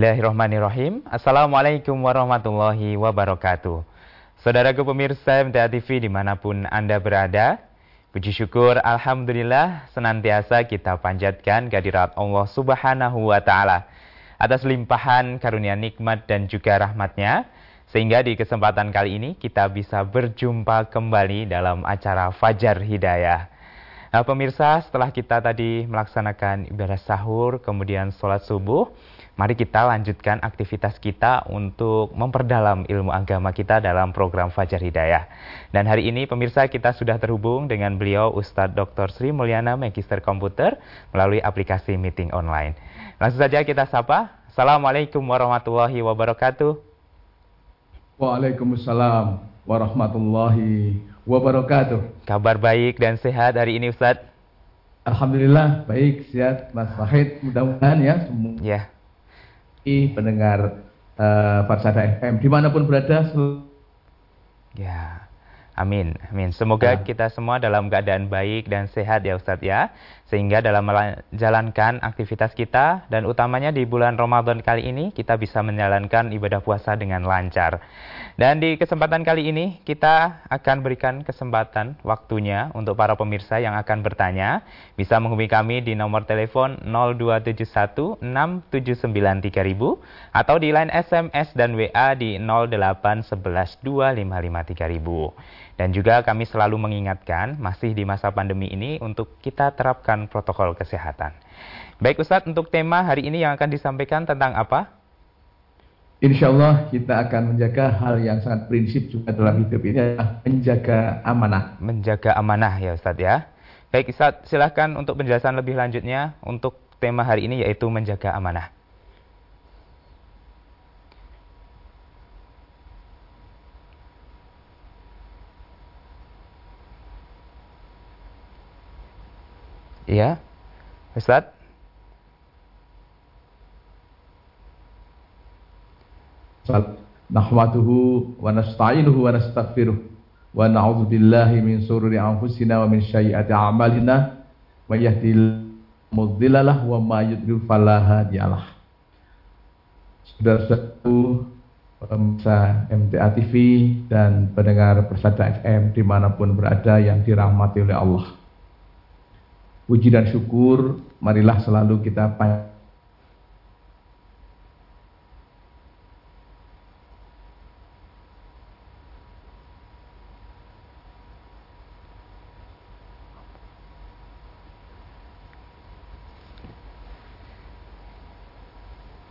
Bismillahirrahmanirrahim. Assalamualaikum warahmatullahi wabarakatuh. Saudaraku pemirsa MTA TV di mana pun Anda berada, puji syukur Alhamdulillah senantiasa kita panjatkan kehadirat Allah Subhanahu wa Ta'ala atas limpahan karunia nikmat dan juga rahmatnya sehingga di kesempatan kali ini kita bisa berjumpa kembali dalam acara Fajar Hidayah. Nah, pemirsa, setelah kita tadi melaksanakan ibadah sahur, kemudian sholat subuh, mari kita lanjutkan aktivitas kita untuk memperdalam ilmu agama kita dalam program Fajar Hidayah. Dan hari ini pemirsa kita sudah terhubung dengan beliau Ustadz Dr. Sri Mulyana Magister Komputer melalui aplikasi meeting online. Langsung saja kita sapa. Assalamualaikum warahmatullahi wabarakatuh. Waalaikumsalam warahmatullahi wabarakatuh. Kabar baik dan sehat hari ini Ustaz? Alhamdulillah baik, sehat Mas Wahid. Mudah-mudahan ya semua ya. Pendengar uh, Farsada FM di mana pun berada. Ya, amin, amin. Semoga ya. kita semua dalam keadaan baik dan sehat ya Ustadz ya. Sehingga dalam menjalankan aktivitas kita dan utamanya di bulan Ramadan kali ini kita bisa menjalankan ibadah puasa dengan lancar. Dan di kesempatan kali ini kita akan berikan kesempatan waktunya untuk para pemirsa yang akan bertanya. Bisa menghubungi kami di nomor telepon 0271 679 3000 atau di line SMS dan WA di 0811 255 3000. Dan juga kami selalu mengingatkan masih di masa pandemi ini untuk kita terapkan protokol kesehatan. Baik Ustadz, untuk tema hari ini yang akan disampaikan tentang apa? Insya Allah kita akan menjaga hal yang sangat prinsip juga dalam hidup ini adalah menjaga amanah. Menjaga amanah ya Ustadz ya. Baik Ustadz, silahkan untuk penjelasan lebih lanjutnya untuk tema hari ini yaitu menjaga amanah. Iya, Ustaz? Nahmaduhu wa nasta'inuhu wa nastaghfiruh wa na'udzu billahi min sururi anfusina wa min sayyiati a'malina may yahdihillahu mudhillalah wa may yudlil fala hadiyalah. Saudara-saudaraku pemirsa MTA TV dan pendengar Persada FM di mana pun berada yang dirahmati oleh Allah. Puji dan syukur, marilah selalu kita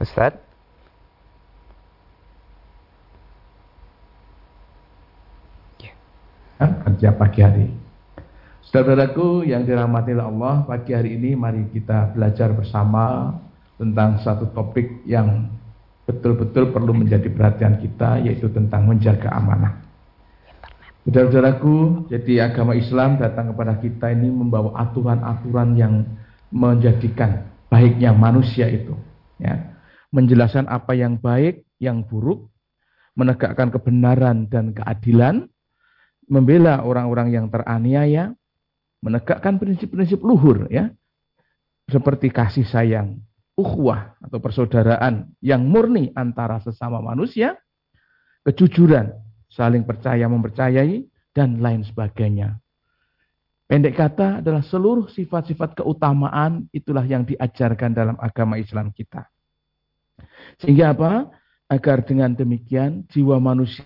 Ustaz? Ya. Kerja pagi hari. Saudaraku yang dirahmati Allah, pagi hari ini mari kita belajar bersama tentang satu topik yang betul-betul perlu menjadi perhatian kita, yaitu tentang menjaga amanah. Saudara-saudaraku, jadi agama Islam datang kepada kita ini membawa aturan-aturan yang menjadikan baiknya manusia itu. Ya. Menjelaskan apa yang baik, yang buruk, menegakkan kebenaran dan keadilan, membela orang-orang yang teraniaya, menegakkan prinsip-prinsip luhur ya. Seperti kasih sayang, ukhuwah atau persaudaraan yang murni antara sesama manusia, kejujuran, saling percaya mempercayai dan lain sebagainya. Pendek kata adalah seluruh sifat-sifat keutamaan itulah yang diajarkan dalam agama Islam kita. Sehingga apa? Agar dengan demikian jiwa manusia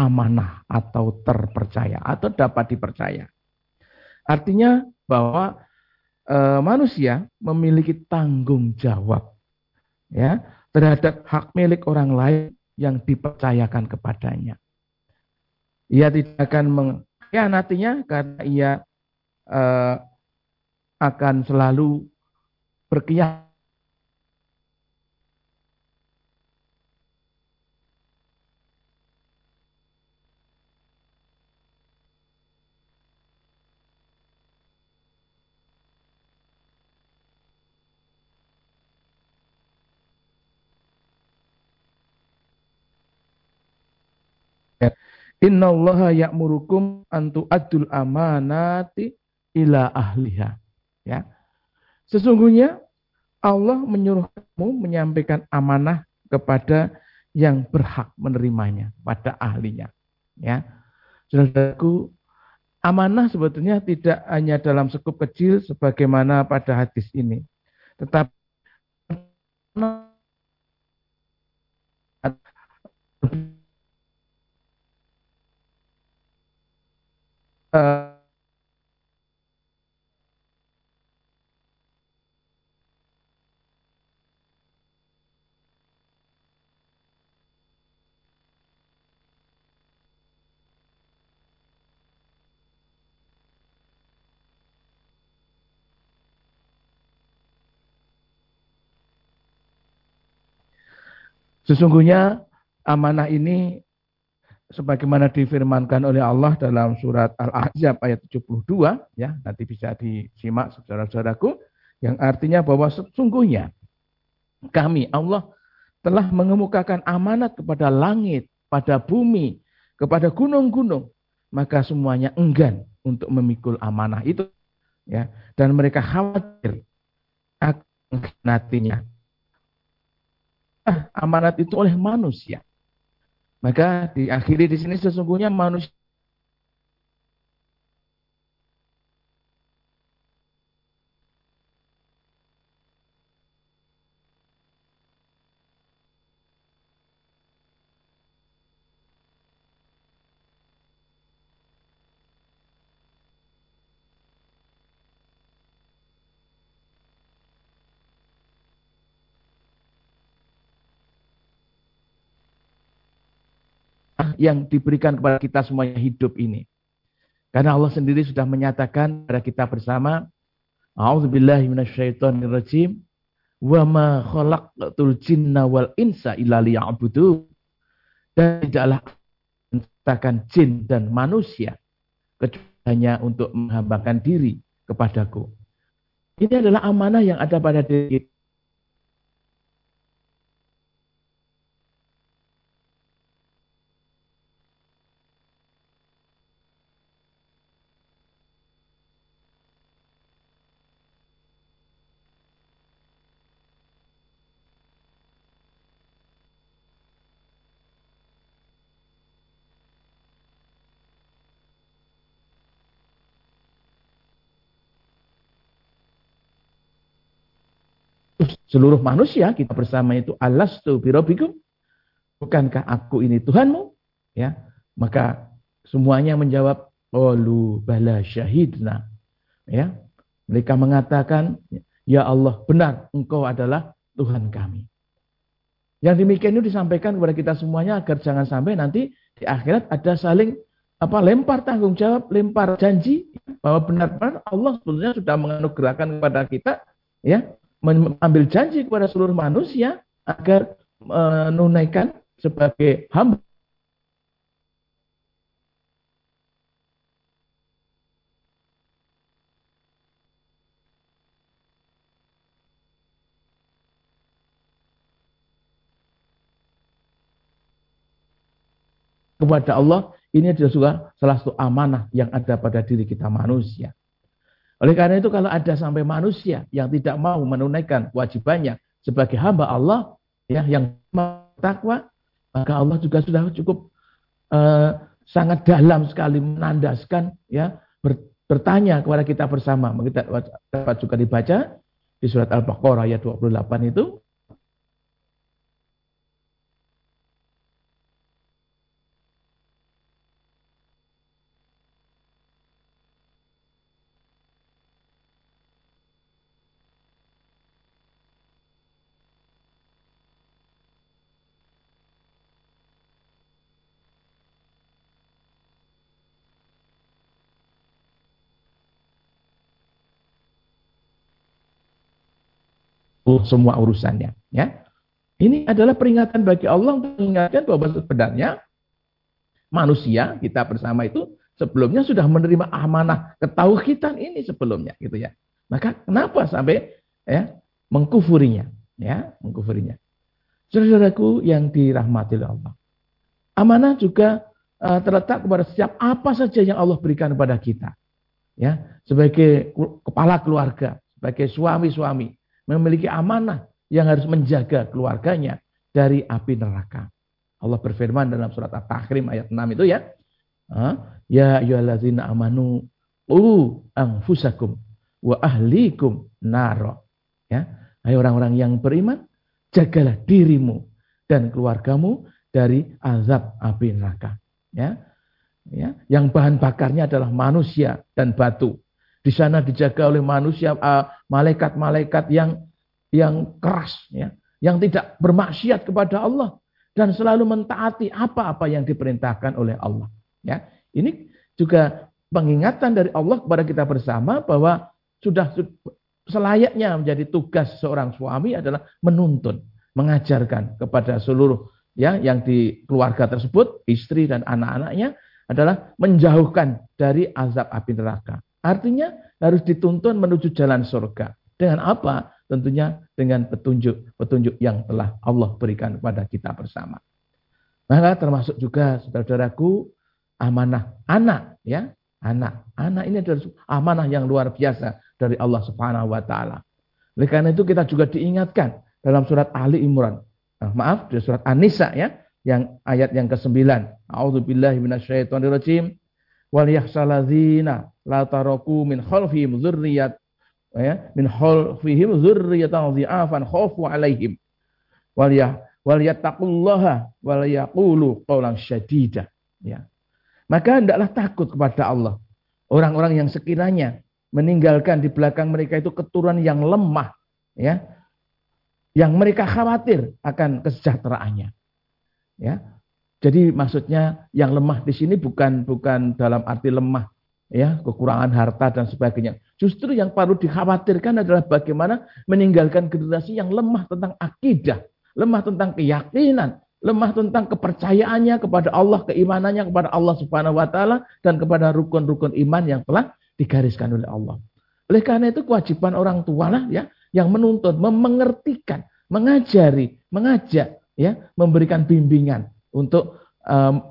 amanah atau terpercaya atau dapat dipercaya. Artinya bahwa e, manusia memiliki tanggung jawab ya terhadap hak milik orang lain yang dipercayakan kepadanya. Ia tidak akan mengkhianatinya karena ia e, akan selalu berkeyakinan Inna Allah ya'murukum antu adul amanati ila ahliha. Ya. Sesungguhnya Allah menyuruh kamu menyampaikan amanah kepada yang berhak menerimanya, pada ahlinya. Ya. Saudaraku, amanah sebetulnya tidak hanya dalam sekup kecil sebagaimana pada hadis ini. Tetapi uh, Sesungguhnya amanah ini sebagaimana difirmankan oleh Allah dalam surat Al-Ahzab ayat 72 ya nanti bisa disimak saudara-saudaraku yang artinya bahwa sesungguhnya kami Allah telah mengemukakan amanat kepada langit, pada bumi, kepada gunung-gunung, maka semuanya enggan untuk memikul amanah itu ya. Dan mereka khawatir akan nantinya amanat itu oleh manusia maka diakhiri di sini sesungguhnya manusia yang diberikan kepada kita semuanya hidup ini. Karena Allah sendiri sudah menyatakan kepada kita bersama, A'udzubillahi minasyaitonirrajim, wa ma khalaqtul jinna wal insa illa liya'budu. Dan tidaklah menciptakan jin dan manusia kecuali hanya untuk menghambakan diri kepadaku. Ini adalah amanah yang ada pada diri seluruh manusia kita bersama itu alastu birobikum bukankah aku ini Tuhanmu? Ya maka semuanya menjawab qalu bala syahidna. Ya mereka mengatakan ya Allah benar engkau adalah Tuhan kami. Yang demikian itu disampaikan kepada kita semuanya agar jangan sampai nanti di akhirat ada saling apa lempar tanggung jawab, lempar janji bahwa benar-benar Allah sebetulnya sudah menganugerahkan kepada kita ya mengambil janji kepada seluruh manusia agar menunaikan sebagai hamba kepada Allah ini adalah salah satu amanah yang ada pada diri kita manusia. Oleh karena itu kalau ada sampai manusia yang tidak mau menunaikan kewajibannya sebagai hamba Allah ya yang takwa, maka Allah juga sudah cukup uh, sangat dalam sekali menandaskan ya ber, bertanya kepada kita bersama. Kita dapat juga dibaca di surat Al-Baqarah ayat 28 itu semua urusannya. Ya, ini adalah peringatan bagi Allah untuk mengingatkan bahwa sebenarnya manusia kita bersama itu sebelumnya sudah menerima amanah ketauhidan ini sebelumnya, gitu ya. Maka kenapa sampai ya mengkufurinya, ya mengkufurinya. Saudaraku yang dirahmati Allah. Amanah juga uh, terletak kepada setiap apa saja yang Allah berikan kepada kita. Ya, sebagai kepala keluarga, sebagai suami-suami memiliki amanah yang harus menjaga keluarganya dari api neraka. Allah berfirman dalam surat At-Tahrim ayat 6 itu ya. Ya ayyuhallazina amanu u anfusakum wa ahlikum naro. Ya, hai orang-orang yang beriman, jagalah dirimu dan keluargamu dari azab api neraka. Ya. Ya, yang bahan bakarnya adalah manusia dan batu. Di sana dijaga oleh manusia malaikat-malaikat uh, yang yang keras ya, yang tidak bermaksiat kepada Allah dan selalu mentaati apa-apa yang diperintahkan oleh Allah. Ya, ini juga pengingatan dari Allah kepada kita bersama bahwa sudah selayaknya menjadi tugas seorang suami adalah menuntun, mengajarkan kepada seluruh ya yang di keluarga tersebut, istri dan anak-anaknya adalah menjauhkan dari azab api neraka. Artinya harus dituntun menuju jalan surga. Dengan apa? Tentunya dengan petunjuk-petunjuk yang telah Allah berikan kepada kita bersama. Maka termasuk juga saudara-saudaraku amanah anak ya anak anak ini adalah amanah yang luar biasa dari Allah Subhanahu wa taala. Oleh karena itu kita juga diingatkan dalam surat Ali Imran. Nah, maaf, di surat An-Nisa ya, yang ayat yang ke-9. A'udzubillahi minasyaitonirrajim. Wal yahsalazina la taraku min khalfihim dzurriyyat ya, min khalfihim dzurriyyatan dhi'afan khafu alaihim. Wal ya wal yattaqullaha wal yaqulu qawlan syadida. Ya. Maka hendaklah takut kepada Allah. Orang-orang yang sekiranya meninggalkan di belakang mereka itu keturunan yang lemah, ya, yang mereka khawatir akan kesejahteraannya, ya. Jadi maksudnya yang lemah di sini bukan bukan dalam arti lemah, ya, kekurangan harta dan sebagainya. Justru yang perlu dikhawatirkan adalah bagaimana meninggalkan generasi yang lemah tentang akidah, lemah tentang keyakinan, lemah tentang kepercayaannya kepada Allah, keimanannya kepada Allah Subhanahu wa taala dan kepada rukun-rukun iman yang telah digariskan oleh Allah. Oleh karena itu kewajiban orang tua lah ya yang menuntut, mengertikan, mengajari, mengajak, ya, memberikan bimbingan untuk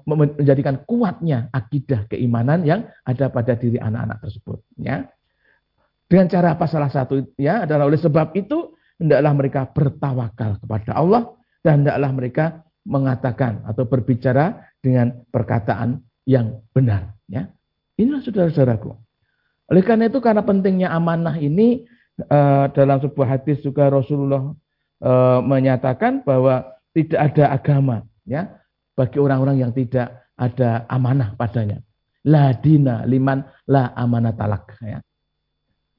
menjadikan kuatnya akidah keimanan yang ada pada diri anak-anak tersebut. Ya. Dengan cara apa salah satu ya adalah oleh sebab itu hendaklah mereka bertawakal kepada Allah dan hendaklah mereka mengatakan atau berbicara dengan perkataan yang benar. Ya. Inilah saudara-saudaraku. Oleh karena itu karena pentingnya amanah ini dalam sebuah hadis juga Rasulullah menyatakan bahwa tidak ada agama ya bagi orang-orang yang tidak ada amanah padanya. La dina liman la amanah talak ya.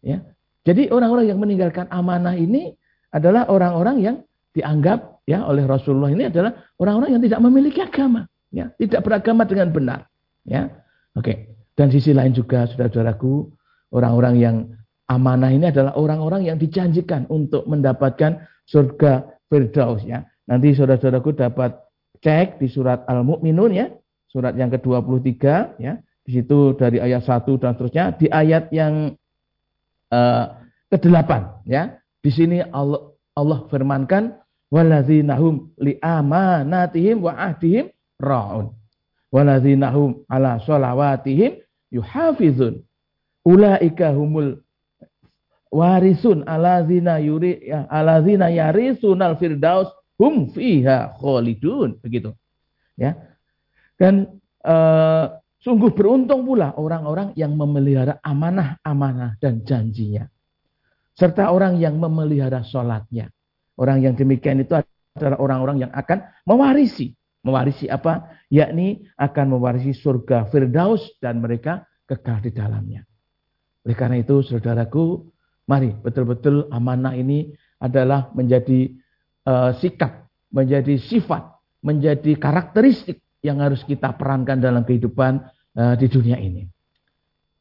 Ya. Jadi orang-orang yang meninggalkan amanah ini adalah orang-orang yang dianggap ya oleh Rasulullah ini adalah orang-orang yang tidak memiliki agama, ya, tidak beragama dengan benar, ya. Oke. Dan sisi lain juga saudara-saudaraku, Orang-orang yang amanah ini adalah orang-orang yang dijanjikan untuk mendapatkan surga Firdaus ya. Nanti saudara-saudaraku dapat cek di surat Al-Mu'minun ya, surat yang ke-23 ya. Di situ dari ayat 1 dan seterusnya di ayat yang uh, ke-8 ya. Di sini Allah Allah firmankan waladzinahum li amanatihim wa ahdihim ra'un. Waladzinahum ala sholawatihim yuhafizun. Ulaika humul warisun alazina yuri ya, alazina al firdaus hum fiha khalidun begitu. Ya. Dan uh, sungguh beruntung pula orang-orang yang memelihara amanah-amanah dan janjinya. Serta orang yang memelihara sholatnya. Orang yang demikian itu adalah orang-orang yang akan mewarisi. Mewarisi apa? Yakni akan mewarisi surga Firdaus dan mereka kekal di dalamnya. Oleh karena itu, saudaraku, mari betul-betul amanah ini adalah menjadi uh, sikap, menjadi sifat, menjadi karakteristik yang harus kita perankan dalam kehidupan uh, di dunia ini.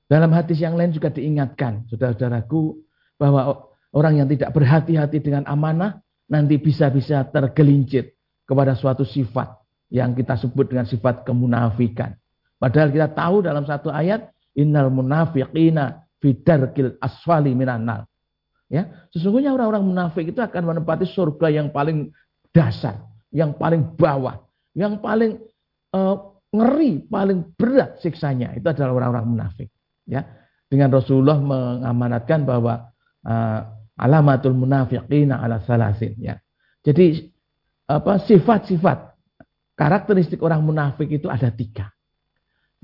Dalam hadis yang lain juga diingatkan, saudara-saudaraku, bahwa orang yang tidak berhati-hati dengan amanah nanti bisa-bisa tergelincir kepada suatu sifat yang kita sebut dengan sifat kemunafikan. Padahal kita tahu dalam satu ayat, innal munafiqina bidarkil asfali minanal. Ya, sesungguhnya orang-orang munafik itu akan menempati surga yang paling dasar, yang paling bawah, yang paling uh, ngeri, paling berat siksanya itu adalah orang-orang munafik. Ya, dengan Rasulullah mengamanatkan bahwa uh, alamatul munafiqina ala salasin. Ya, jadi apa sifat-sifat karakteristik orang munafik itu ada tiga.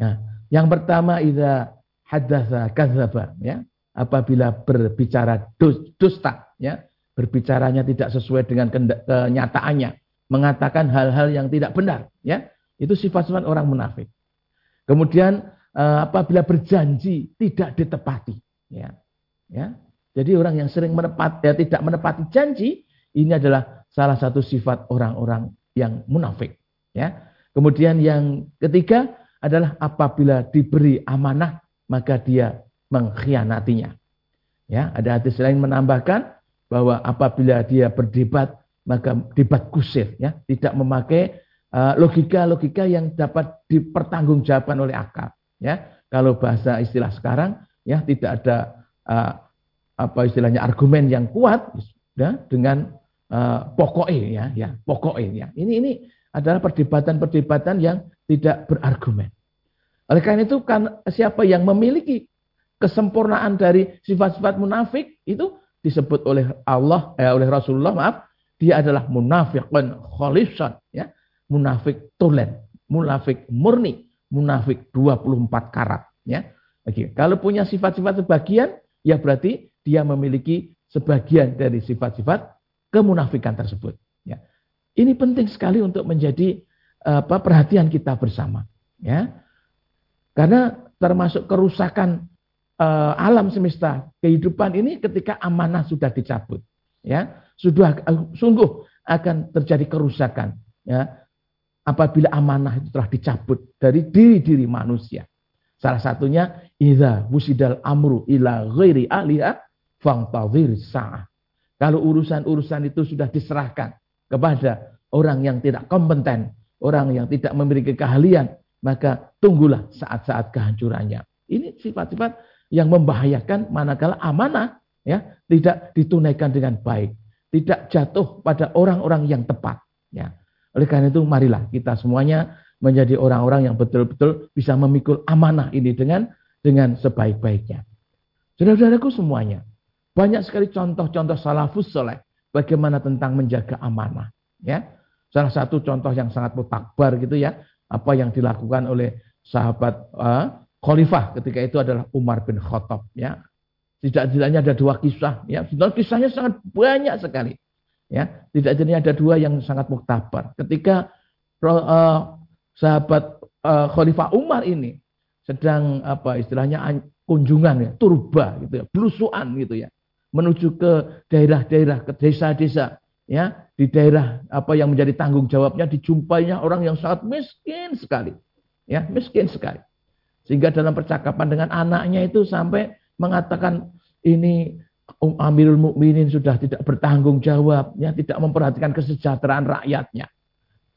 Ya, yang pertama ida hadatsa kadzaba ya apabila berbicara dusta ya berbicaranya tidak sesuai dengan kenyataannya mengatakan hal-hal yang tidak benar ya itu sifat-sifat orang munafik. Kemudian uh, apabila berjanji tidak ditepati, ya, ya. Jadi orang yang sering menepat, ya, tidak menepati janji ini adalah salah satu sifat orang-orang yang munafik. Ya. Kemudian yang ketiga adalah apabila diberi amanah maka dia mengkhianatinya. Ya, ada hadis lain menambahkan bahwa apabila dia berdebat maka debat kusir ya, tidak memakai Eh, logika-logika yang dapat dipertanggungjawabkan oleh akal. Ya, kalau bahasa istilah sekarang, ya tidak ada uh, apa istilahnya argumen yang kuat, ya, dengan uh, pokoknya, ya, ya pokoknya. Ya. Ini ini adalah perdebatan-perdebatan yang tidak berargumen. Oleh karena itu, kan siapa yang memiliki kesempurnaan dari sifat-sifat munafik itu disebut oleh Allah, eh, oleh Rasulullah, maaf, dia adalah munafiqun khalisan, ya munafik tulen, munafik murni, munafik 24 karat. Ya. Oke. Kalau punya sifat-sifat sebagian, ya berarti dia memiliki sebagian dari sifat-sifat kemunafikan tersebut. Ya. Ini penting sekali untuk menjadi apa perhatian kita bersama. Ya. Karena termasuk kerusakan uh, alam semesta kehidupan ini ketika amanah sudah dicabut. Ya, sudah uh, sungguh akan terjadi kerusakan. Ya, apabila amanah itu telah dicabut dari diri-diri manusia. Salah satunya idza wusidal amru ila ghairi ahliha fangtadhir sa'ah. Kalau urusan-urusan itu sudah diserahkan kepada orang yang tidak kompeten, orang yang tidak memiliki keahlian, maka tunggulah saat-saat kehancurannya. Ini sifat-sifat yang membahayakan manakala amanah ya tidak ditunaikan dengan baik, tidak jatuh pada orang-orang yang tepat, ya. Oleh karena itu marilah kita semuanya menjadi orang-orang yang betul-betul bisa memikul amanah ini dengan dengan sebaik-baiknya. Saudara-saudaraku semuanya, banyak sekali contoh-contoh salafus soleh bagaimana tentang menjaga amanah. Ya, salah satu contoh yang sangat mutakbar gitu ya, apa yang dilakukan oleh sahabat uh, khalifah ketika itu adalah Umar bin Khattab. Ya, tidak-tidaknya ada dua kisah. Ya, kisahnya sangat banyak sekali. Ya, tidak jadi ada dua yang sangat muktabar. Ketika uh, sahabat uh, Khalifah Umar ini sedang apa istilahnya kunjungan ya, turba gitu ya, belusuan gitu ya, menuju ke daerah-daerah, ke desa-desa ya, di daerah apa yang menjadi tanggung jawabnya dijumpainya orang yang sangat miskin sekali. Ya, miskin sekali. Sehingga dalam percakapan dengan anaknya itu sampai mengatakan ini Um, Amirul Mukminin sudah tidak bertanggung jawab, ya, tidak memperhatikan kesejahteraan rakyatnya.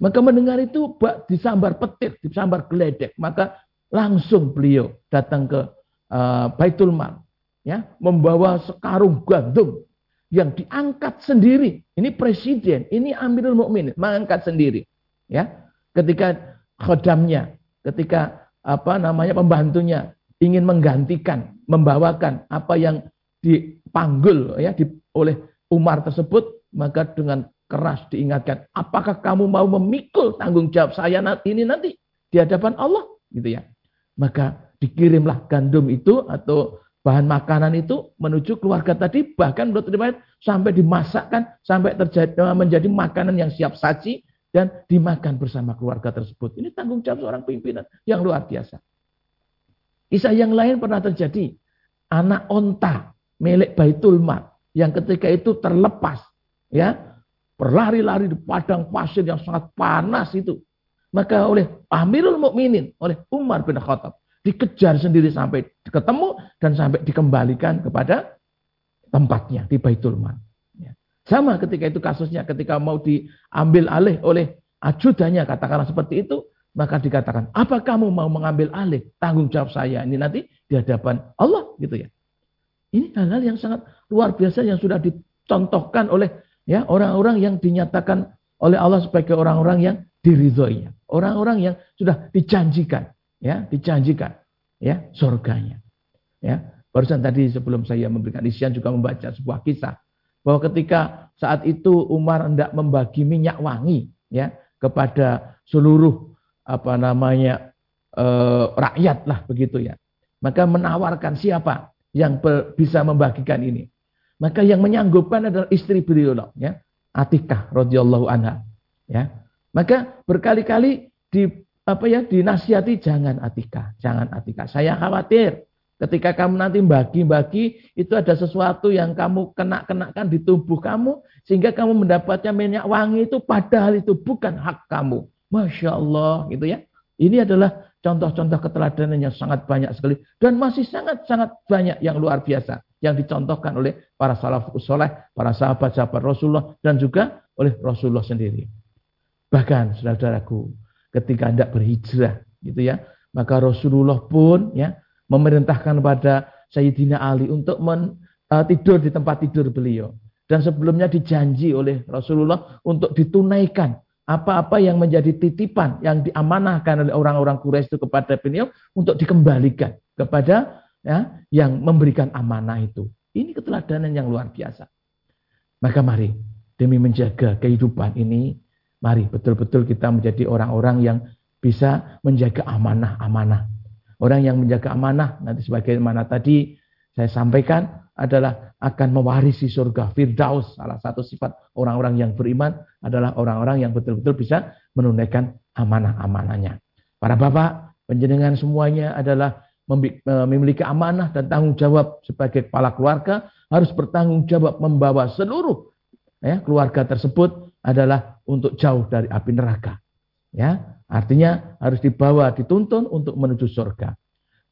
Maka mendengar itu disambar petir, disambar geledek, maka langsung beliau datang ke uh, Baitul Mal, ya, membawa sekarung gandum yang diangkat sendiri. Ini presiden, ini Amirul Mukminin mengangkat sendiri, ya. Ketika khodamnya, ketika apa namanya pembantunya ingin menggantikan, membawakan apa yang dipanggul ya di, oleh Umar tersebut maka dengan keras diingatkan apakah kamu mau memikul tanggung jawab saya ini nanti di hadapan Allah? Gitu ya. Maka dikirimlah gandum itu atau bahan makanan itu menuju keluarga tadi bahkan menurut riwayat sampai dimasakkan sampai terjadi menjadi makanan yang siap saji dan dimakan bersama keluarga tersebut. Ini tanggung jawab seorang pimpinan yang luar biasa. Kisah yang lain pernah terjadi. Anak onta milik Baitul Mal yang ketika itu terlepas ya berlari-lari di padang pasir yang sangat panas itu. Maka oleh Amirul Mukminin oleh Umar bin Khattab dikejar sendiri sampai ketemu dan sampai dikembalikan kepada tempatnya di Baitul Mal. Sama ketika itu kasusnya ketika mau diambil alih oleh ajudannya katakanlah seperti itu maka dikatakan apa kamu mau mengambil alih tanggung jawab saya ini nanti di hadapan Allah gitu ya ini hal-hal yang sangat luar biasa yang sudah dicontohkan oleh ya orang-orang yang dinyatakan oleh Allah sebagai orang-orang yang diridhoinya. Orang-orang yang sudah dijanjikan, ya, dijanjikan, ya, surganya. Ya, barusan tadi sebelum saya memberikan isian juga membaca sebuah kisah bahwa ketika saat itu Umar hendak membagi minyak wangi, ya, kepada seluruh apa namanya eh, rakyat lah begitu ya. Maka menawarkan siapa yang bisa membagikan ini. Maka yang menyanggupkan adalah istri beliau, ya, Atikah radhiyallahu anha, ya. Maka berkali-kali di apa ya dinasihati jangan Atika, jangan Atika. Saya khawatir ketika kamu nanti bagi-bagi itu ada sesuatu yang kamu kena-kenakan di tubuh kamu sehingga kamu mendapatnya minyak wangi itu padahal itu bukan hak kamu. Masya Allah gitu ya. Ini adalah contoh-contoh keteladanan yang sangat banyak sekali dan masih sangat-sangat banyak yang luar biasa yang dicontohkan oleh para salafus soleh, para sahabat-sahabat Rasulullah dan juga oleh Rasulullah sendiri. Bahkan saudara-saudaraku, ketika hendak berhijrah gitu ya, maka Rasulullah pun ya memerintahkan kepada Sayyidina Ali untuk men, uh, tidur di tempat tidur beliau. Dan sebelumnya dijanji oleh Rasulullah untuk ditunaikan apa-apa yang menjadi titipan yang diamanahkan oleh orang-orang Quraisy itu kepada beliau untuk dikembalikan kepada ya yang memberikan amanah itu. Ini keteladanan yang luar biasa. Maka mari demi menjaga kehidupan ini, mari betul-betul kita menjadi orang-orang yang bisa menjaga amanah-amanah. Orang yang menjaga amanah nanti sebagaimana tadi saya sampaikan adalah akan mewarisi surga Firdaus. Salah satu sifat orang-orang yang beriman adalah orang-orang yang betul-betul bisa menunaikan amanah-amanahnya. Para bapak, penjenengan semuanya adalah memiliki amanah dan tanggung jawab sebagai kepala keluarga harus bertanggung jawab membawa seluruh ya, keluarga tersebut adalah untuk jauh dari api neraka. Ya, artinya harus dibawa dituntun untuk menuju surga.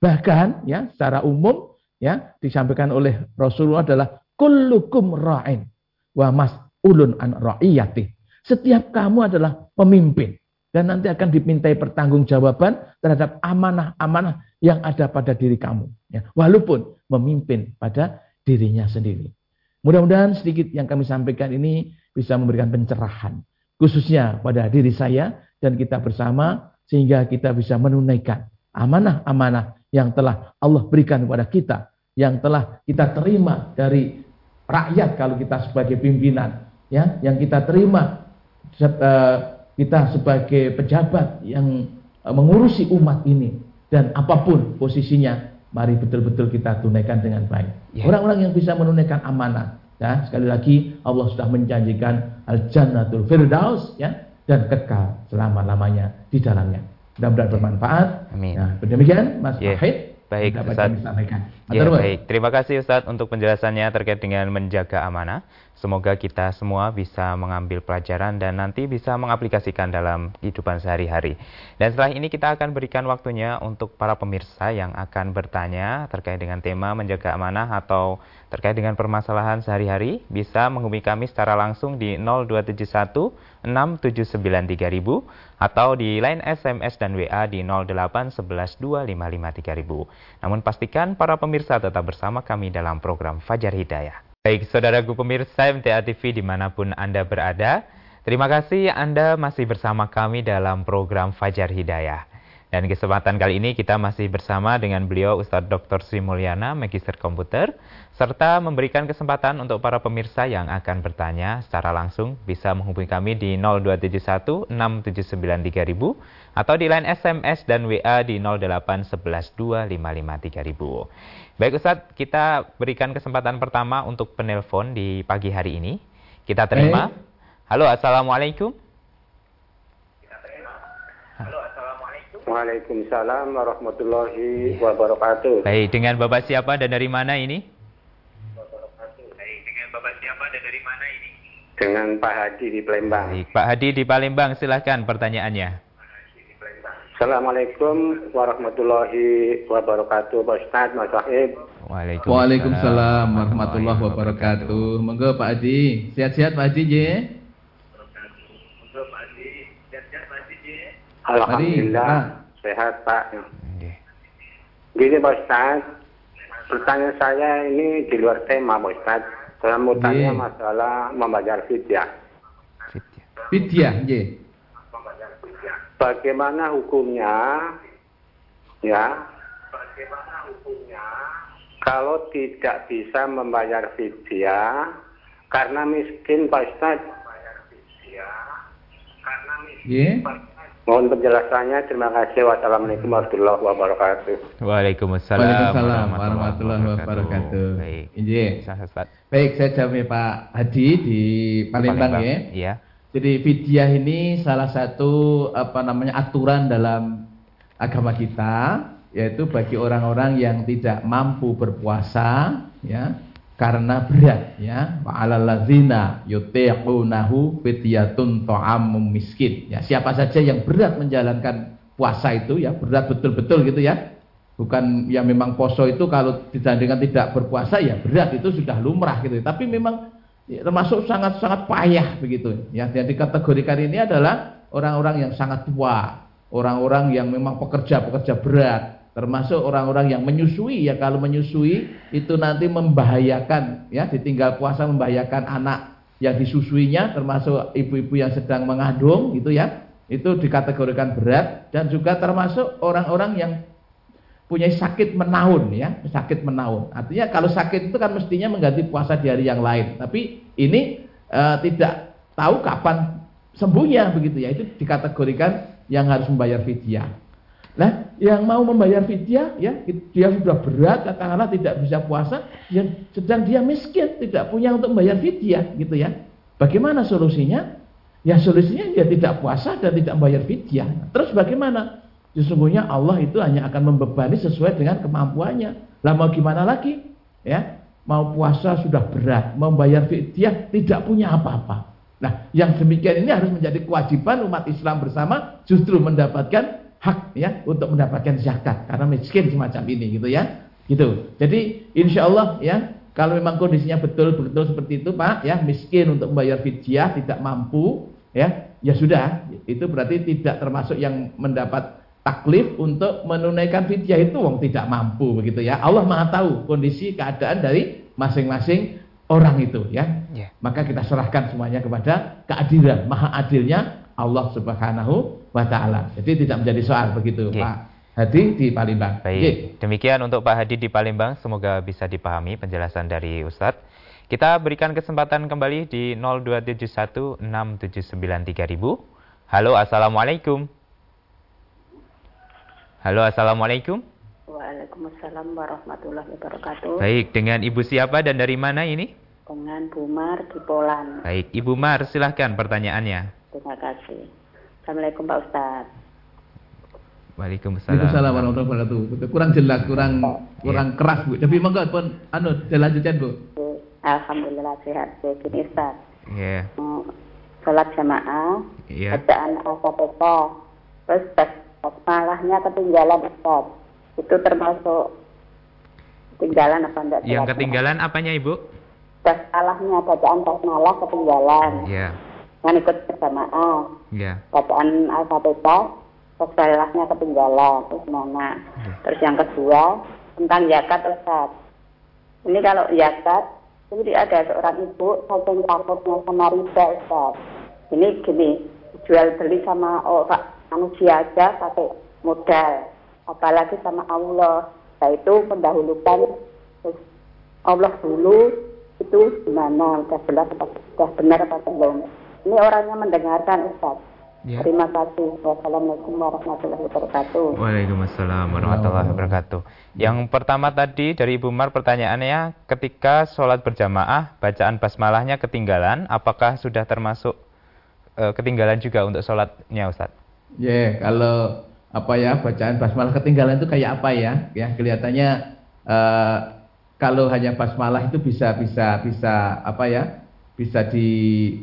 Bahkan ya secara umum ya disampaikan oleh Rasulullah adalah kullukum ra'in wa mas'ulun an ra'iyati. Setiap kamu adalah pemimpin dan nanti akan dimintai pertanggungjawaban terhadap amanah-amanah yang ada pada diri kamu ya, walaupun memimpin pada dirinya sendiri. Mudah-mudahan sedikit yang kami sampaikan ini bisa memberikan pencerahan khususnya pada diri saya dan kita bersama sehingga kita bisa menunaikan amanah-amanah yang telah Allah berikan kepada kita, yang telah kita terima dari rakyat kalau kita sebagai pimpinan, ya, yang kita terima eh, kita sebagai pejabat yang eh, mengurusi umat ini dan apa pun posisinya, mari betul-betul kita tunaikan dengan baik. Ya. Orang-orang yang bisa menunaikan amanah, ya, sekali lagi Allah sudah menjanjikan al-jannatul firdaus ya dan kekal selama-lamanya di dalamnya. Mudah-mudahan bermanfaat. Amin. Nah, demikian Mas yeah. Fahid. Baik, Ustaz. Ya, baik. Terima kasih Ustaz untuk penjelasannya terkait dengan menjaga amanah. Semoga kita semua bisa mengambil pelajaran dan nanti bisa mengaplikasikan dalam kehidupan sehari-hari. Dan setelah ini kita akan berikan waktunya untuk para pemirsa yang akan bertanya terkait dengan tema menjaga amanah atau terkait dengan permasalahan sehari-hari. Bisa menghubungi kami secara langsung di 0271 679 3000 atau di line SMS dan WA di 08 11 255 3000. Namun pastikan para pemirsa tetap bersama kami dalam program Fajar Hidayah. Baik, saudaraku pemirsa MTA TV di mana pun Anda berada, terima kasih Anda masih bersama kami dalam program Fajar Hidayah. Dan kesempatan kali ini kita masih bersama dengan beliau Ustadz Dr. Sri Mulyana, Magister Komputer, serta memberikan kesempatan untuk para pemirsa yang akan bertanya secara langsung bisa menghubungi kami di 0271 679 3000 atau di line SMS dan WA di 08 11 255 3000. Baik Ustadz, kita berikan kesempatan pertama untuk penelpon di pagi hari ini. Kita terima. Hey. Halo, Assalamualaikum. Halo, Assalamualaikum. Waalaikumsalam warahmatullahi wabarakatuh. Baik, dengan Bapak siapa dan dari mana ini? Baik, dengan Bapak siapa dan dari mana ini? Dengan Pak Hadi di Palembang. Baik, Pak Hadi di Palembang, silahkan pertanyaannya. Assalamualaikum warahmatullahi wabarakatuh Pak Ustaz, Mas Wahid. Waalaikumsalam. Waalaikumsalam warahmatullahi wabarakatuh. Monggo Pak Haji, sehat-sehat Pak Haji je. Monggo Pak Haji, sehat-sehat Pak Haji Alhamdulillah, sehat Pak. Gini Pak Ustaz, pertanyaan saya ini di luar tema Pak Ustaz. Saya mau tanya masalah membaca fidyah. Fidyah, nggih. bagaimana hukumnya ya bagaimana hukumnya kalau tidak bisa membayar fidyah karena miskin Pak Ustaz karena miskin yeah. Mohon penjelasannya. Terima kasih. Wassalamualaikum warahmatullahi wabarakatuh. Waalaikumsalam, Waalaikumsalam warahmatullahi wabarakatuh. Baik. Baik, saya jawab ya, Pak Hadi di Palembang, Palembang. ya. Iya. Jadi fidyah ini salah satu apa namanya aturan dalam agama kita yaitu bagi orang-orang yang tidak mampu berpuasa ya karena berat ya. Wa alallazina yutiqunahu fityatun ta'amum miskin. Ya siapa saja yang berat menjalankan puasa itu ya berat betul-betul gitu ya. Bukan ya memang poso itu kalau dibandingkan tidak berpuasa ya berat itu sudah lumrah gitu. Tapi memang ya, termasuk sangat-sangat payah begitu. Ya yang dikategorikan ini adalah orang-orang yang sangat tua. Orang-orang yang memang pekerja-pekerja berat termasuk orang-orang yang menyusui ya kalau menyusui itu nanti membahayakan ya ditinggal puasa membahayakan anak yang disusuinya termasuk ibu-ibu yang sedang mengandung gitu ya. Itu dikategorikan berat dan juga termasuk orang-orang yang punya sakit menaun ya sakit menaun. Artinya kalau sakit itu kan mestinya mengganti puasa di hari yang lain. Tapi ini e, tidak tahu kapan sembuhnya begitu ya. Itu dikategorikan yang harus membayar fidyah Nah, yang mau membayar fidyah, ya, dia sudah berat, katakanlah tidak bisa puasa, yang sedang dia miskin, tidak punya untuk membayar fidyah, gitu ya. Bagaimana solusinya? Ya solusinya dia tidak puasa dan tidak membayar fidyah. Terus bagaimana? Sesungguhnya Allah itu hanya akan membebani sesuai dengan kemampuannya. Lah mau gimana lagi? Ya, mau puasa sudah berat, membayar fidyah tidak punya apa-apa. Nah, yang demikian ini harus menjadi kewajiban umat Islam bersama justru mendapatkan hak ya untuk mendapatkan zakat karena miskin semacam ini gitu ya. Gitu. Jadi insya Allah ya kalau memang kondisinya betul-betul seperti itu Pak ya miskin untuk membayar fidyah tidak mampu ya ya sudah. Itu berarti tidak termasuk yang mendapat taklif untuk menunaikan fidyah itu wong tidak mampu begitu ya. Allah Maha tahu kondisi keadaan dari masing-masing orang itu ya. Yeah. maka kita serahkan semuanya kepada keadilan maha adilnya Allah Subhanahu wa taala. Jadi tidak menjadi soal begitu, okay. Pak Hadi di Palembang. Baik. Okay. Demikian untuk Pak Hadi di Palembang, semoga bisa dipahami penjelasan dari Ustadz. Kita berikan kesempatan kembali di 02716793000. Halo, Assalamualaikum. Halo, Assalamualaikum. Waalaikumsalam warahmatullahi wabarakatuh. Baik, dengan Ibu siapa dan dari mana ini? Dengan Bu Mar di Polan. Baik, Ibu Mar, silahkan pertanyaannya. Terima kasih. Assalamualaikum Pak Ustaz. Waalaikumsalam. Waalaikumsalam warahmatullahi wabarakatuh. Kurang jelas, kurang oh, kurang yeah. keras Bu. Tapi monggo pun anu dilanjutkan Bu. Alhamdulillah sehat. Begini Ustaz. Iya. Yeah. Salat jamaah, yeah. bacaan al-fatihah, terus malahnya ketinggalan Ustaz. Itu termasuk ketinggalan apa enggak? Yang ketinggalan apanya Ibu? Basmalahnya bacaan basmalah ketinggalan. Iya. Yeah kan ikut berjamaah yeah. bacaan al-fatihah ketinggalan terus mana. Yeah. terus yang kedua tentang zakat Ustaz. Ini kalau zakat jadi ada seorang ibu saking takutnya sama riba Ustaz. Ini gini jual beli sama oh, manusia aja pakai modal. Apalagi sama Allah. Nah itu pendahulukan Allah dulu itu gimana udah benar apa sudah benar apa belum ini orangnya mendengarkan Ustaz. Ya. Terima kasih. Wassalamualaikum warahmatullahi wabarakatuh. Waalaikumsalam warahmatullahi wabarakatuh. Yang pertama tadi dari Ibu Mar pertanyaannya, ketika sholat berjamaah bacaan basmalahnya ketinggalan, apakah sudah termasuk uh, ketinggalan juga untuk sholatnya Ustaz? Ya, yeah, kalau apa ya bacaan basmalah ketinggalan itu kayak apa ya? Ya kelihatannya uh, kalau hanya basmalah itu bisa bisa bisa apa ya? Bisa di,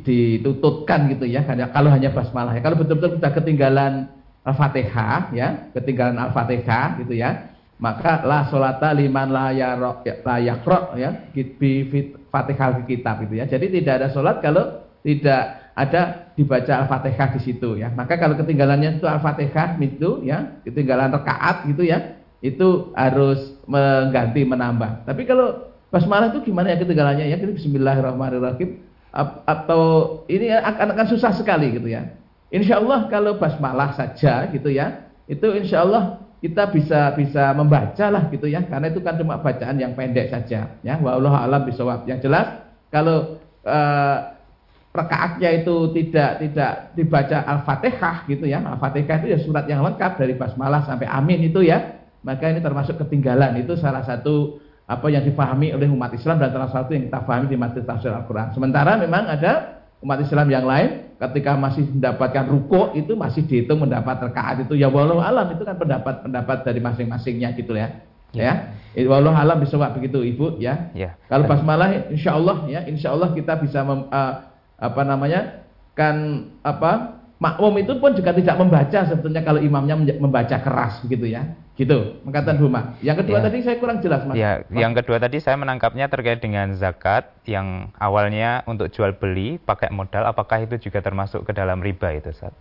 ditutupkan gitu ya. Kalau hanya basmalah ya. Kalau betul-betul kita ketinggalan al-fatihah ya ketinggalan al-fatihah gitu ya maka la solata liman la ya la yakro ya bi fatihah kitab gitu ya. Jadi tidak ada solat kalau tidak ada dibaca al-fatihah di situ ya. Maka kalau ketinggalannya itu al-fatihah itu ya ketinggalan rakaat gitu ya itu harus mengganti menambah. Tapi kalau Basmalah itu gimana ya ketinggalannya ya? Kita Bismillahirrahmanirrahim atau ini akan akan susah sekali gitu ya. insya Allah kalau basmalah saja gitu ya, itu insya Allah kita bisa bisa membaca lah gitu ya, karena itu kan cuma bacaan yang pendek saja ya. Wallahu alam bisawab. Yang jelas kalau uh, rekaatnya itu tidak tidak dibaca Al-Fatihah gitu ya. Al-Fatihah itu ya surat yang lengkap dari basmalah sampai amin itu ya. Maka ini termasuk ketinggalan. Itu salah satu apa yang difahami oleh umat Islam dan salah satu yang kita pahami di materi tafsir Al-Qur'an. Sementara memang ada umat Islam yang lain ketika masih mendapatkan ruko itu masih dihitung mendapat rekaat itu ya walau alam itu kan pendapat-pendapat dari masing-masingnya gitu ya. Ya. ya. Walau alam bisa begitu Ibu ya. ya. Kalau basmalah insya Allah ya insya Allah kita bisa mem, uh, apa namanya kan apa makmum itu pun juga tidak membaca sebetulnya kalau imamnya membaca keras begitu ya. Gitu, mengatakan Huma. Yang kedua ya. tadi saya kurang jelas, Mas. Ya, Mas. yang kedua tadi saya menangkapnya terkait dengan zakat yang awalnya untuk jual beli pakai modal, apakah itu juga termasuk ke dalam riba itu, Ustaz?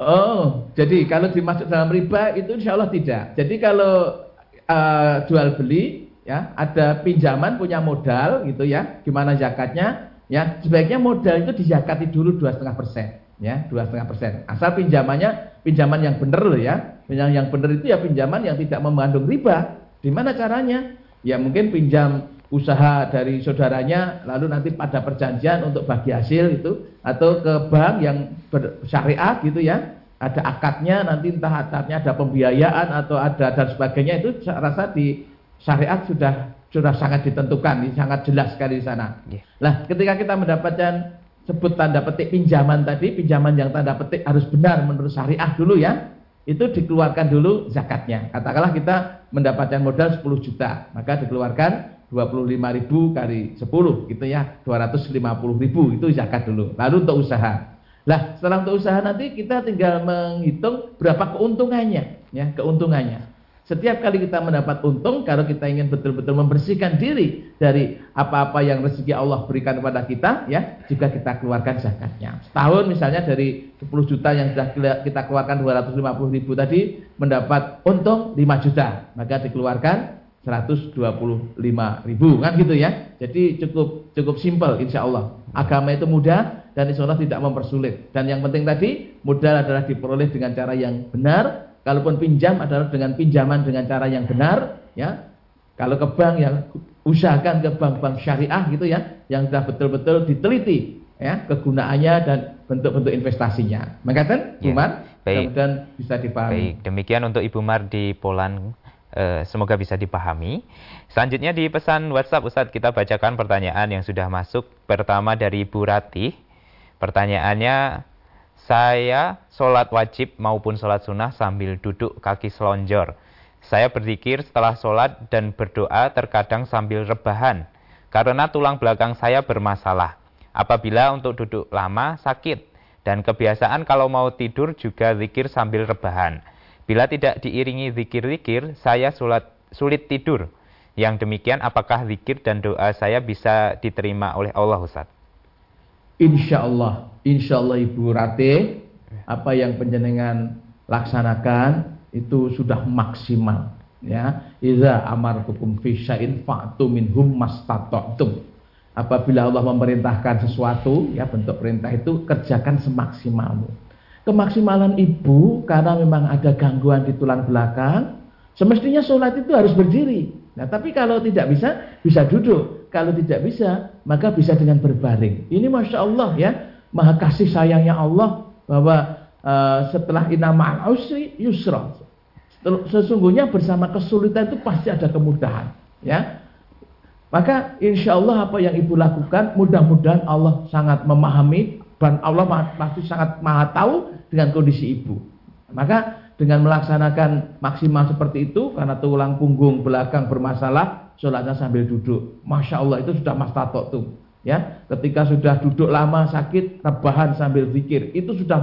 Oh, jadi kalau dimasuk dalam riba itu insya Allah tidak. Jadi kalau uh, jual beli ya ada pinjaman punya modal gitu ya, gimana zakatnya? Ya sebaiknya modal itu dizakati dulu dua setengah persen ya dua setengah persen. Asal pinjamannya pinjaman yang benar loh ya. Pinjaman yang benar itu ya pinjaman yang tidak mengandung riba. Di mana caranya? Ya mungkin pinjam usaha dari saudaranya lalu nanti pada perjanjian untuk bagi hasil itu atau ke bank yang bersyariat gitu ya. Ada akadnya nanti entah akadnya ada pembiayaan atau ada dan sebagainya itu saya rasa di syariat sudah sudah sangat ditentukan, sangat jelas sekali di sana. Yeah. Lah, ketika kita mendapatkan sebut tanda petik pinjaman tadi, pinjaman yang tanda petik harus benar menurut syariah dulu ya. Itu dikeluarkan dulu zakatnya. Katakanlah kita mendapatkan modal 10 juta, maka dikeluarkan 25 ribu kali 10 gitu ya, 250 ribu itu zakat dulu. Lalu untuk usaha. Lah setelah untuk usaha nanti kita tinggal menghitung berapa keuntungannya, ya keuntungannya. Setiap kali kita mendapat untung, kalau kita ingin betul-betul membersihkan diri dari apa-apa yang rezeki Allah berikan kepada kita, ya, juga kita keluarkan zakatnya. Setahun misalnya dari 10 juta yang sudah kita keluarkan 250 ribu tadi, mendapat untung 5 juta, maka dikeluarkan 125 ribu, kan gitu ya. Jadi cukup cukup simpel insya Allah. Agama itu mudah dan insya Allah tidak mempersulit. Dan yang penting tadi, modal adalah diperoleh dengan cara yang benar, Kalaupun pinjam adalah dengan pinjaman dengan cara yang benar, ya. Kalau ke bank ya usahakan ke bank-bank syariah gitu ya, yang sudah betul-betul diteliti ya kegunaannya dan bentuk-bentuk investasinya. Mengatakan, ya. Umar, Baik. kemudian bisa dipahami. Baik, demikian untuk Ibu Mar di Polan. Eh, semoga bisa dipahami. Selanjutnya di pesan WhatsApp Ustadz kita bacakan pertanyaan yang sudah masuk. Pertama dari Ibu Ratih. Pertanyaannya, saya sholat wajib maupun sholat sunnah sambil duduk kaki selonjor. Saya berzikir setelah sholat dan berdoa terkadang sambil rebahan. Karena tulang belakang saya bermasalah. Apabila untuk duduk lama sakit. Dan kebiasaan kalau mau tidur juga zikir sambil rebahan. Bila tidak diiringi zikir-zikir, saya sulit, sulit tidur. Yang demikian apakah zikir dan doa saya bisa diterima oleh Allah Ustaz? Insya Allah insya Allah Ibu Rate apa yang penjenengan laksanakan itu sudah maksimal ya. Iza amartukum fi syai'in fa'tu minhum mastata'tum. Apabila Allah memerintahkan sesuatu ya bentuk perintah itu kerjakan semaksimalmu. Kemaksimalan ibu karena memang ada gangguan di tulang belakang semestinya sholat itu harus berdiri. Nah tapi kalau tidak bisa bisa duduk kalau tidak bisa maka bisa dengan berbaring ini masya Allah ya maha kasih sayangnya Allah bahwa uh, setelah inama usri yusra. Sesungguhnya bersama kesulitan itu pasti ada kemudahan, ya. Maka insya Allah apa yang ibu lakukan mudah-mudahan Allah sangat memahami dan Allah pasti sangat maha tahu dengan kondisi ibu. Maka dengan melaksanakan maksimal seperti itu karena tulang punggung belakang bermasalah, sholatnya sambil duduk. Masya Allah itu sudah mas tato tuh ya. Ketika sudah duduk lama sakit rebahan sambil zikir itu sudah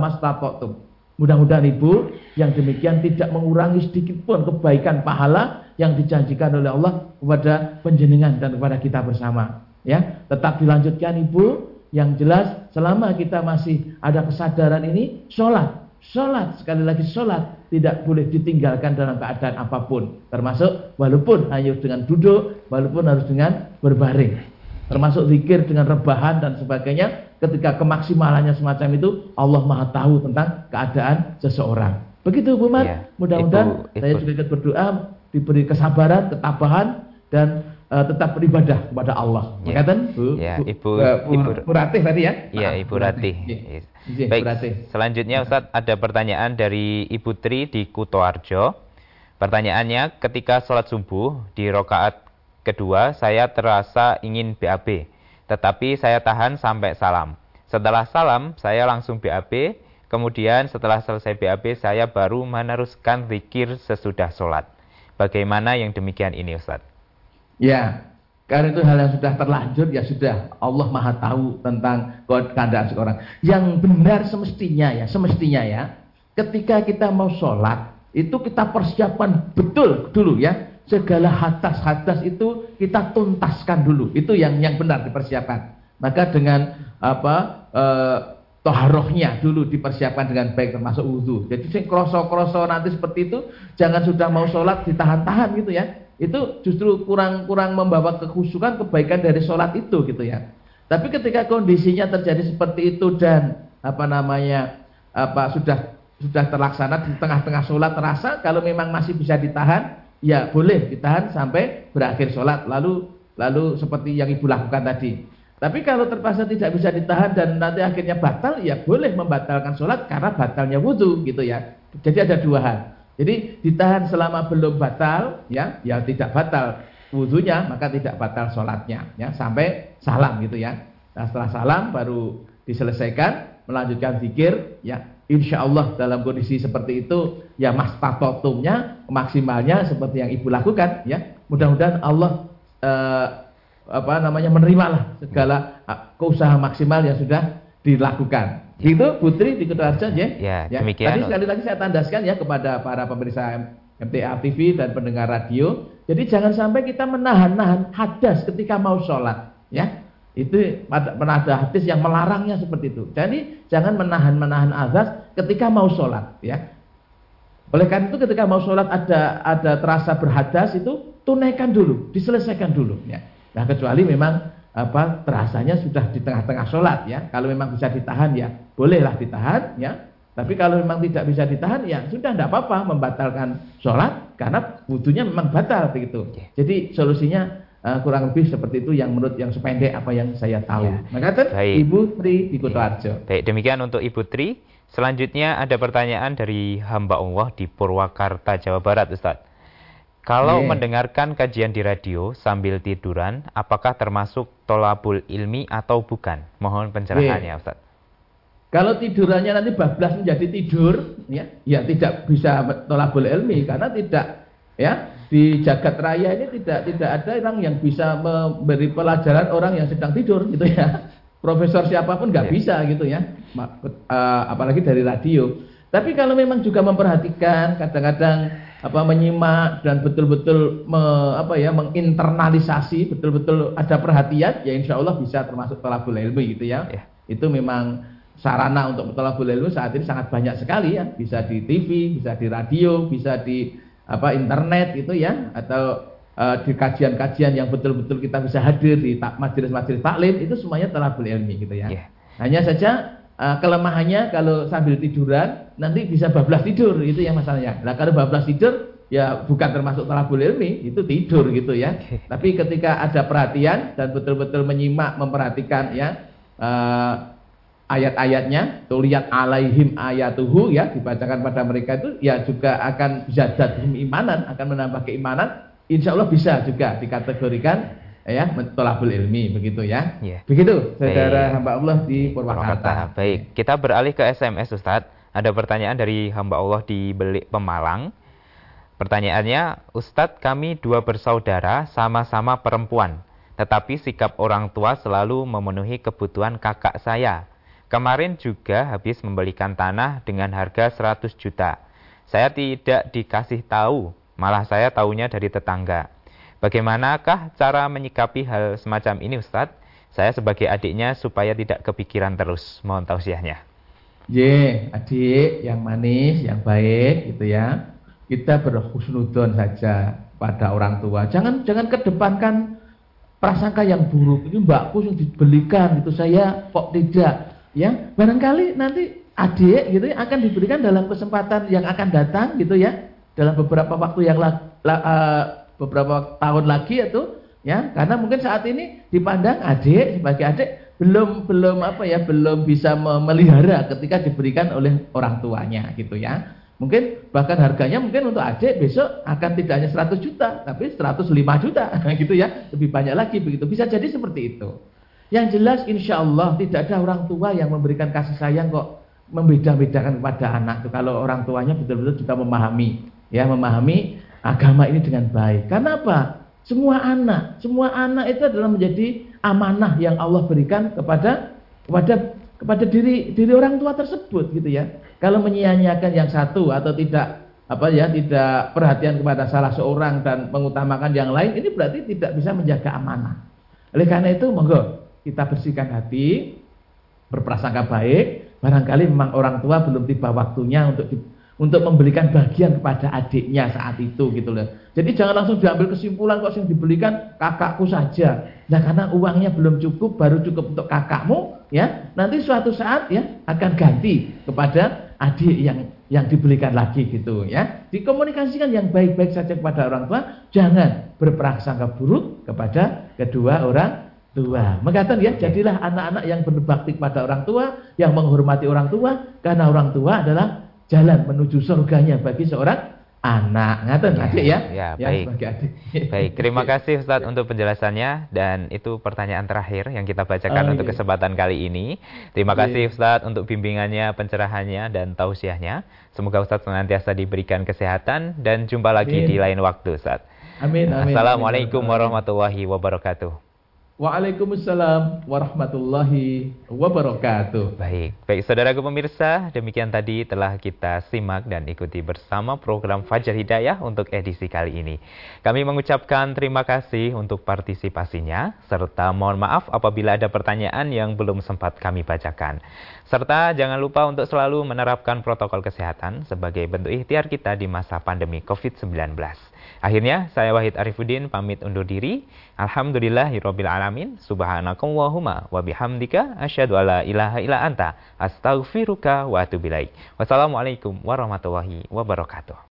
tuh. Mudah-mudahan ibu yang demikian tidak mengurangi sedikit pun kebaikan pahala yang dijanjikan oleh Allah kepada penjenengan dan kepada kita bersama ya. Tetap dilanjutkan ibu. Yang jelas selama kita masih ada kesadaran ini sholat sholat sekali lagi sholat tidak boleh ditinggalkan dalam keadaan apa pun termasuk walaupun hanya dengan duduk walaupun harus dengan berbaring termasuk zikir dengan rebahan dan sebagainya. Ketika kemaksimalannya semacam itu, Allah Maha tahu tentang keadaan seseorang. Begitu Bu Mat. Ya. Mudah-mudahan saya juga ikut berdoa diberi kesabaran, ketabahan dan uh, tetap beribadah kepada Allah. Ya. Bu, ya, Ibu, uh, Bu, Ibu, Bu Ratih tadi ya? Iya, Ibu Ratih. Ya. Baik, selanjutnya Ustaz ada pertanyaan dari Ibu Tri di Kutoarjo. Pertanyaannya, ketika sholat subuh di rokaat kedua, saya terasa ingin BAB, tetapi saya tahan sampai salam. Setelah salam, saya langsung BAB, kemudian setelah selesai BAB, saya baru meneruskan zikir sesudah sholat. Bagaimana yang demikian ini Ustaz? Ya, karena itu hal yang sudah terlanjur ya sudah Allah Maha tahu tentang keadaan seorang. Yang benar semestinya ya, semestinya ya, ketika kita mau sholat itu kita persiapan betul dulu ya. Segala hadas-hadas itu kita tuntaskan dulu. Itu yang yang benar dipersiapkan. Maka dengan apa e, toharohnya dulu dipersiapkan dengan baik termasuk wudhu. Jadi sing kroso-kroso nanti seperti itu jangan sudah mau sholat ditahan-tahan gitu ya itu justru kurang-kurang membawa kekhusukan kebaikan dari sholat itu gitu ya. Tapi ketika kondisinya terjadi seperti itu dan apa namanya apa sudah sudah terlaksana di tengah-tengah sholat terasa kalau memang masih bisa ditahan ya boleh ditahan sampai berakhir sholat lalu lalu seperti yang ibu lakukan tadi. Tapi kalau terpaksa tidak bisa ditahan dan nanti akhirnya batal ya boleh membatalkan sholat karena batalnya wudhu gitu ya. Jadi ada dua hal. Jadi ditahan selama belum batal, ya, ya tidak batal wudhunya, maka tidak batal sholatnya, ya, sampai salam gitu ya. Nah, setelah salam baru diselesaikan, melanjutkan zikir, ya, insya Allah dalam kondisi seperti itu, ya mas tatotumnya, maksimalnya seperti yang ibu lakukan, ya. Mudah-mudahan Allah eh, apa namanya menerimalah segala eh, keusaha maksimal yang sudah dilakukan. Itu Putri di Kutoarjo ya. Ya, ya. demikian. Tadi sekali lagi saya tandaskan ya kepada para pemirsa MTA TV dan pendengar radio. Jadi jangan sampai kita menahan-nahan hadas ketika mau sholat, ya. Itu pernah ada hadis yang melarangnya seperti itu. Jadi jangan menahan-menahan azas ketika mau sholat, ya. Oleh karena itu ketika mau sholat ada ada terasa berhadas itu tunaikan dulu, diselesaikan dulu, ya. Nah kecuali memang apa terasanya sudah di tengah-tengah sholat ya. Kalau memang bisa ditahan ya bolehlah ditahan ya. Tapi kalau memang tidak bisa ditahan ya sudah tidak apa-apa membatalkan sholat karena wudhunya memang batal begitu. Jadi solusinya uh, kurang lebih seperti itu yang menurut yang sependek apa yang saya tahu. Ya. Maka Ibu Tri di Kutoarjo. Ya. Baik demikian untuk Ibu Tri. Selanjutnya ada pertanyaan dari hamba Allah di Purwakarta Jawa Barat Ustaz. Kalau yeah. mendengarkan kajian di radio sambil tiduran, apakah termasuk tolabul ilmi atau bukan? Mohon pencerahannya, yeah. Ustaz. Kalau tidurannya nanti bablas menjadi tidur, ya, ya tidak bisa tolabul ilmi karena tidak, ya, di jagat raya ini tidak tidak ada orang yang bisa memberi pelajaran orang yang sedang tidur, gitu ya. Profesor siapa pun nggak yeah. bisa, gitu ya. Uh, apalagi dari radio. Tapi kalau memang juga memperhatikan, kadang-kadang apa menyimak dan betul-betul me, apa ya menginternalisasi betul-betul ada perhatian ya insya Allah bisa termasuk talabul ilmi gitu ya. ya. Itu memang sarana untuk talabul ilmi saat ini sangat banyak sekali ya bisa di TV bisa di radio bisa di apa internet gitu ya atau uh, di kajian-kajian yang betul-betul kita bisa hadir di majelis-majelis taklim itu semuanya talabul ilmi gitu ya. ya. Hanya saja uh, kelemahannya kalau sambil tiduran nanti bisa bablas tidur itu yang masalahnya. Nah kalau bablas tidur ya bukan termasuk talabul ilmi itu tidur gitu ya. Tapi ketika ada perhatian dan betul-betul menyimak memperhatikan ya uh, ayat-ayatnya, tuh lihat alaihim ayatuhu ya dibacakan pada mereka itu ya juga akan jatuh imanan, akan menambah keimanan. Insya Allah bisa juga dikategorikan ya tolabul ilmi begitu ya. Yeah. Begitu saudara Baik. hamba Allah di Purwakarta. Baik, kita beralih ke SMS Ustadz. Ada pertanyaan dari hamba Allah di Belik Pemalang. Pertanyaannya, Ustadz kami dua bersaudara sama-sama perempuan. Tetapi sikap orang tua selalu memenuhi kebutuhan kakak saya. Kemarin juga habis membelikan tanah dengan harga 100 juta. Saya tidak dikasih tahu, malah saya tahunya dari tetangga. Bagaimanakah cara menyikapi hal semacam ini Ustadz? Saya sebagai adiknya supaya tidak kepikiran terus. Mohon tausiahnya. Ye, adik yang manis, yang baik gitu ya. Kita berhusnudon saja pada orang tua. Jangan jangan kedepankan prasangka yang buruk. Ini mbakku yang dibelikan gitu, saya kok tidak. Ya, barangkali nanti adik gitu ya akan diberikan dalam kesempatan yang akan datang gitu ya, dalam beberapa waktu yang la, la, uh, beberapa tahun lagi itu ya, karena mungkin saat ini dipandang adik sebagai adik belum belum apa ya, belum bisa memelihara ketika diberikan oleh orang tuanya gitu ya. Mungkin bahkan harganya mungkin untuk adik besok akan tidak hanya 100 juta, tapi 105 juta, gitu ya. Lebih banyak lagi begitu. Bisa jadi seperti itu. Yang jelas insya Allah tidak ada orang tua yang memberikan kasih sayang kok membeda-bedakan kepada anak. Kalau orang tuanya betul-betul juga memahami, ya memahami agama ini dengan baik. Karena apa? Semua anak, semua anak itu adalah menjadi amanah yang Allah berikan kepada kepada kepada diri diri orang tua tersebut gitu ya. Kalau menyia-nyiakan yang satu atau tidak apa ya tidak perhatian kepada salah seorang dan mengutamakan yang lain ini berarti tidak bisa menjaga amanah. Oleh karena itu monggo kita bersihkan hati, berprasangka baik, barangkali memang orang tua belum tiba waktunya untuk untuk memberikan bagian kepada adiknya saat itu gitu loh. Jadi jangan langsung diambil kesimpulan kok yang dibelikan kakakku saja. Nah karena uangnya belum cukup, baru cukup untuk kakakmu, ya nanti suatu saat ya akan ganti kepada adik yang yang dibelikan lagi gitu ya. Dikomunikasikan yang baik-baik saja kepada orang tua, jangan berprasangka buruk kepada kedua orang tua. Mengatakan ya, jadilah anak-anak yang berbakti kepada orang tua, yang menghormati orang tua, karena orang tua adalah jalan menuju surganya bagi seorang anak. Ngaten ya, adik ya. Ya, ya baik. Adik. Baik, terima kasih Ustadz untuk penjelasannya dan itu pertanyaan terakhir yang kita bacakan oh, untuk iya. kesempatan kali ini. Terima iya. kasih Ustadz untuk bimbingannya, pencerahannya dan tausiahnya. Semoga Ustadz senantiasa diberikan kesehatan dan jumpa lagi amin. di lain waktu Ustadz. Amin, amin. Assalamualaikum warahmatullahi wabarakatuh. Waalaikumsalam warahmatullahi wabarakatuh. Baik, baik saudaraku pemirsa, demikian tadi telah kita simak dan ikuti bersama program Fajar Hidayah untuk edisi kali ini. Kami mengucapkan terima kasih untuk partisipasinya, serta mohon maaf apabila ada pertanyaan yang belum sempat kami bacakan. Serta jangan lupa untuk selalu menerapkan protokol kesehatan sebagai bentuk ikhtiar kita di masa pandemi COVID-19. Akhirnya saya Wahid Arifuddin pamit undur diri. Alhamdulillahirabbil alamin. Subhanakallahumma wa bihamdika asyhadu alla ilaha illa anta astaghfiruka wa atubu. Wassalamualaikum warahmatullahi wabarakatuh.